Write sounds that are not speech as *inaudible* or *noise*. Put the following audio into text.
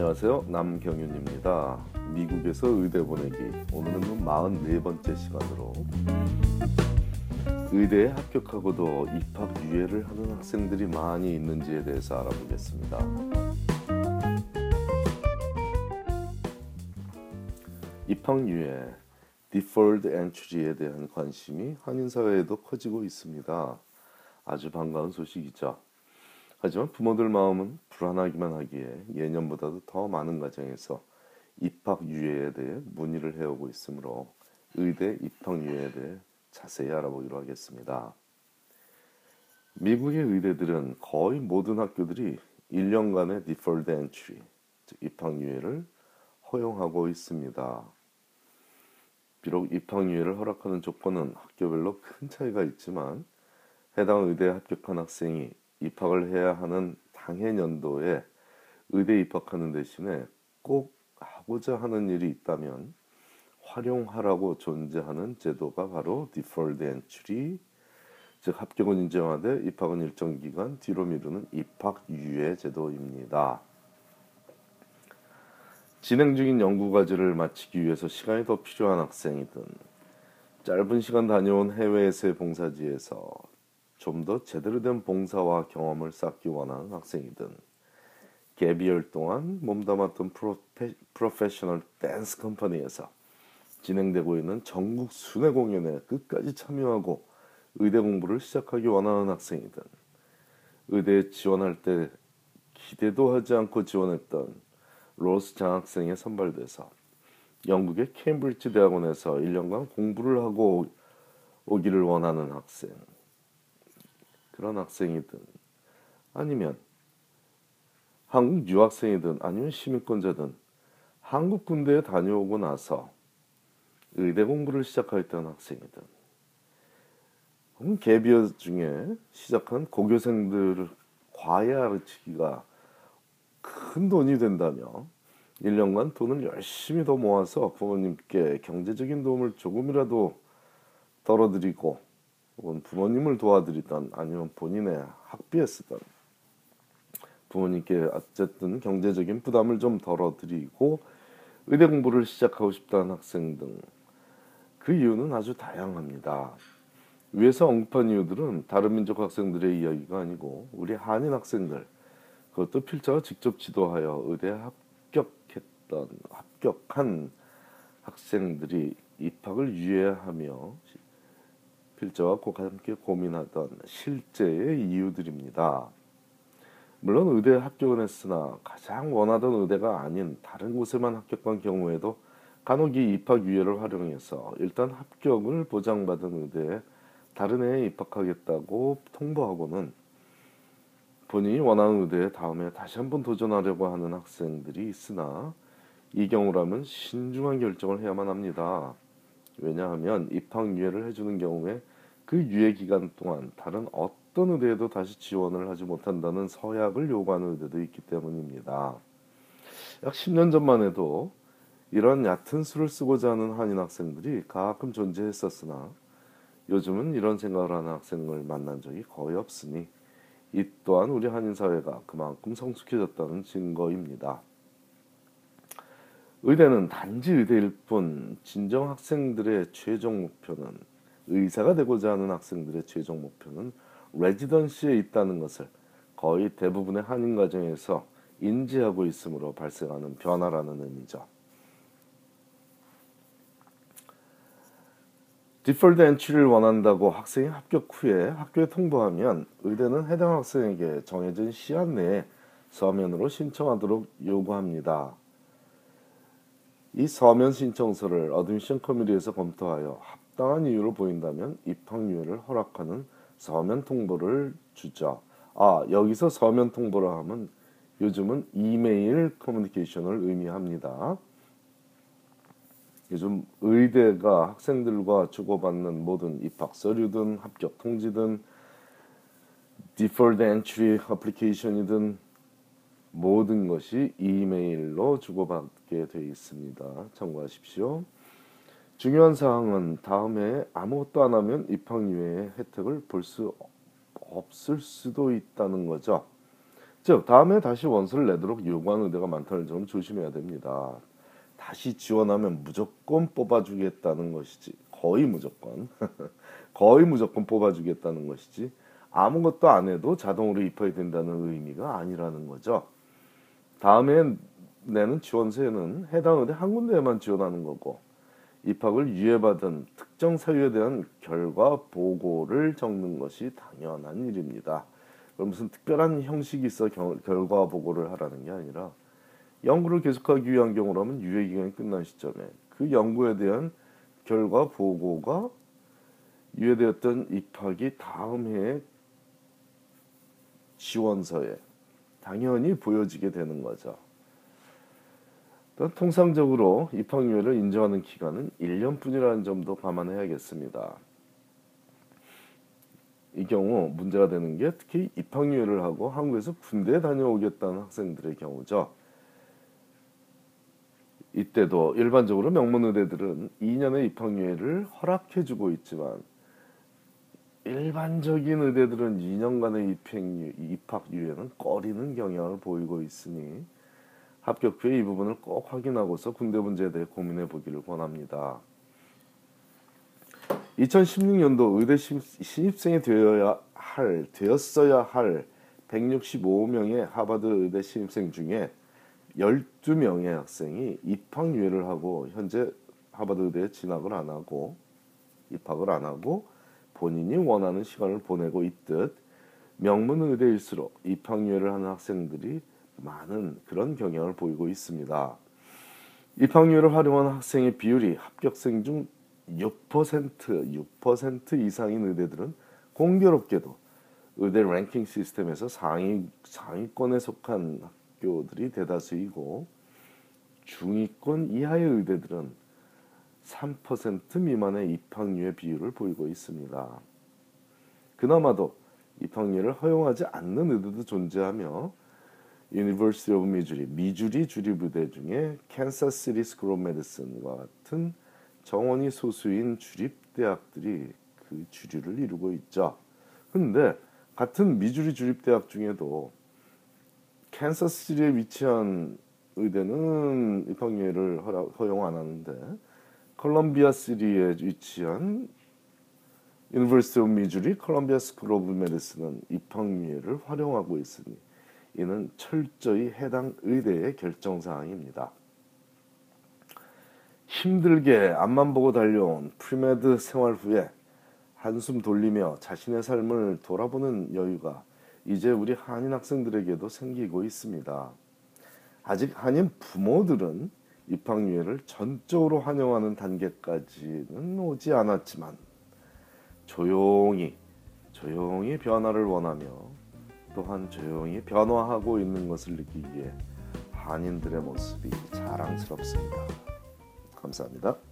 안녕하세요. 남경윤입니다. 미국에서 의대 보내기. 오늘은 44번째 시간으로 의대에 합격하고도 입학 유예를 하는 학생들이 많이 있는지에 대해서 알아보겠습니다. 입학 유예, deferred entry에 대한 관심이 한인 사회에도 커지고 있습니다. 아주 반가운 소식이죠. 하지만 부모들 마음은 불안하기만 하기에 예년보다도 더 많은 가정에서 입학 유예에 대해 문의를 해오고 있으므로 의대 입학 유예에 대해 자세히 알아보기로 하겠습니다. 미국의 의대들은 거의 모든 학교들이 1년간의 deferred entry, 즉 입학 유예를 허용하고 있습니다. 비록 입학 유예를 허락하는 조건은 학교별로 큰 차이가 있지만 해당 의대에 합격한 학생이 입학을 해야 하는 당해 년도에 의대 입학하는 대신에 꼭 하고자 하는 일이 있다면 활용하라고 존재하는 제도가 바로 deferred entry, 즉 합격은 인정하되 입학은 일정 기간 뒤로 미루는 입학 유예 제도입니다. 진행 중인 연구 과제를 마치기 위해서 시간이 더 필요한 학생이든 짧은 시간 다녀온 해외에서의 봉사지에서 좀 더 제대로 된 봉사와 경험을 쌓기 원하는 학생이든 gap year 동안 몸담았던 프로페, 프로페셔널 댄스 company에서 진행되고 있는 전국 순회 공연에 끝까지 참여하고 의대 공부를 시작하기 원하는 학생이든 의대에 지원할 때 기대도 하지 않고 지원했던 로즈 장학생에 선발돼서 영국의 케임브리지 대학원에서 1년간 공부를 하고 오기를 원하는 학생 그런 학생이든 아니면 한국 유학생이든 아니면 시민권자든 한국 군대에 다녀오고 나서 의대 공부를 시작하였던 학생이든 혹은 개비어 중에 시작한 고교생들을 과외 가르치기가 큰 돈이 된다며 1년간 돈을 열심히 더 모아서 부모님께 경제적인 도움을 조금이라도 덜어드리고 혹은 부모님을 도와드리던 아니면 본인의 학비에 쓰던 부모님께 어쨌든 경제적인 부담을 좀 덜어드리고 의대 공부를 시작하고 싶다는 학생 등 그 이유는 아주 다양합니다. 위에서 언급한 이유들은 다른 민족 학생들의 이야기가 아니고 우리 한인 학생들 그것도 필자가 직접 지도하여 의대에 합격했던 합격한 학생들이 입학을 유예하며 필자와 꼭 함께 고민하던 실제의 이유들입니다. 물론 의대에 합격을 했으나 가장 원하던 의대가 아닌 다른 곳에만 합격한 경우에도 간혹 이 입학 유예를 활용해서 일단 합격을 보장받은 의대에 다른 해에 입학하겠다고 통보하고는 본인이 원하는 의대에 다음에 다시 한번 도전하려고 하는 학생들이 있으나 이 경우라면 신중한 결정을 해야만 합니다. 왜냐하면 입학 유예를 해주는 경우에 그 유예 기간 동안 다른 어떤 의대에도 다시 지원을 하지 못한다는 서약을 요구하는 의대도 있기 때문입니다. 약 10년 전만 해도 이런 얕은 수를 쓰고자 하는 한인 학생들이 가끔 존재했었으나 요즘은 이런 생각을 하는 학생을 만난 적이 거의 없으니 이 또한 우리 한인 사회가 그만큼 성숙해졌다는 증거입니다. 의대는 단지 의대일 뿐 진정 학생들의 최종 목표는 의사가 되고자 하는 학생들의 최종 목표는 레지던시에 있다는 것을 거의 대부분의 한인 가정에서 인지하고 있으므로 발생하는 변화라는 의미죠. deferred entry를 원한다고 학생이 합격 후에 학교에 통보하면 의대는 해당 학생에게 정해진 시한 내에 서면으로 신청하도록 요구합니다. 이 서면 신청서를 admission committee에서 검토하여 합당한 이유를 보인다면 입학 유예를 허락하는 서면 통보를 주죠. 아 여기서 서면 통보를 하면 요즘은 이메일 커뮤니케이션을 의미합니다. 요즘 의대가 학생들과 주고받는 모든 입학 서류든 합격 통지든 deferred entry application이든 모든 것이 이메일로 주고받게 되어 있습니다. 참고하십시오. 중요한 사항은 다음에 아무것도 안 하면 입학 유예의 혜택을 볼 수 없을 수도 있다는 거죠. 즉 다음에 다시 원서를 내도록 요구하는 의대가 많다는 점 조심해야 됩니다. 다시 지원하면 무조건 뽑아주겠다는 것이지 거의 무조건 *laughs* 거의 무조건 뽑아주겠다는 것이지 아무것도 안 해도 자동으로 입학이 된다는 의미가 아니라는 거죠. 다음에 내는 지원서에는 해당 의대 한 군데에만 지원하는 거고 입학을 유예받은 특정 사유에 대한 결과 보고를 적는 것이 당연한 일입니다. 무슨 특별한 형식이 있어 결과 보고를 하라는 게 아니라 연구를 계속하기 위한 경우라면 유예 기간이 끝난 시점에 그 연구에 대한 결과 보고가 유예되었던 입학이 다음 해에 지원서에 당연히 보여지게 되는 거죠. 통상적으로 입학유예를 인정하는 기간은 1년뿐이라는 점도 감안해야겠습니다. 이 경우 문제가 되는 게 특히 입학유예를 하고 한국에서 군대에 다녀오겠다는 학생들의 경우죠. 이때도 일반적으로 명문의대들은 2년의 입학유예를 허락해주고 있지만 일반적인 의대들은 2년간의 입학유예, 입학유예는 꺼리는 경향을 보이고 있으니 합격 후에 이 부분을 꼭 확인하고서 군대 문제에 대해 고민해 보기를 권합니다. 2016년도 의대 신입생이 되어야 할 되었어야 할 165명의 하버드 의대 신입생 중에 12명의 학생이 입학 유예를 하고 현재 하버드 의대에 진학을 안 하고 입학을 안 하고 본인이 원하는 시간을 보내고 있듯 명문 의대일수록 입학 유예를 하는 학생들이 많은 그런 경향을 보이고 있습니다. 입학률을 활용한 학생의 비율이 합격생 중 6% 6% 이상인 의대들은 공교롭게도 의대 랭킹 시스템에서 상위 상위권에 속한 학교들이 대다수이고 중위권 이하의 의대들은 3% 미만의 입학유예의 비율을 보이고 있습니다. 그나마도 입학유예를 허용하지 않는 의대도 존재하며 University of Missouri, 미주리 주립의대 중에 Kansas City School of Medicine과 같은 정원이 소수인 주립 대학들이 그 주류를 이루고 있죠. 근데 같은 미주리 주립 대학 중에도 캔사스시티에 위치한 의대는 입학유예를 허용 안 하는데 컬럼비아 City에 위치한 University of Missouri Columbia School of Medicine은 입학유예를 허용하고 있으니 이는 철저히 해당 의대의 결정 사항입니다. 힘들게 앞만 보고 달려온 premed 생활 후에 한숨 돌리며 자신의 삶을 돌아보는 여유가 이제 우리 한인 학생들에게도 생기고 있습니다. 아직 한인 부모들은 입학유예를 전적으로 환영하는 단계까지는 오지 않았지만 조용히 조용히 변화를 원하며 또한 조용히 변화하고 있는 것을 느끼기에 한인들의 모습이 자랑스럽습니다. 감사합니다.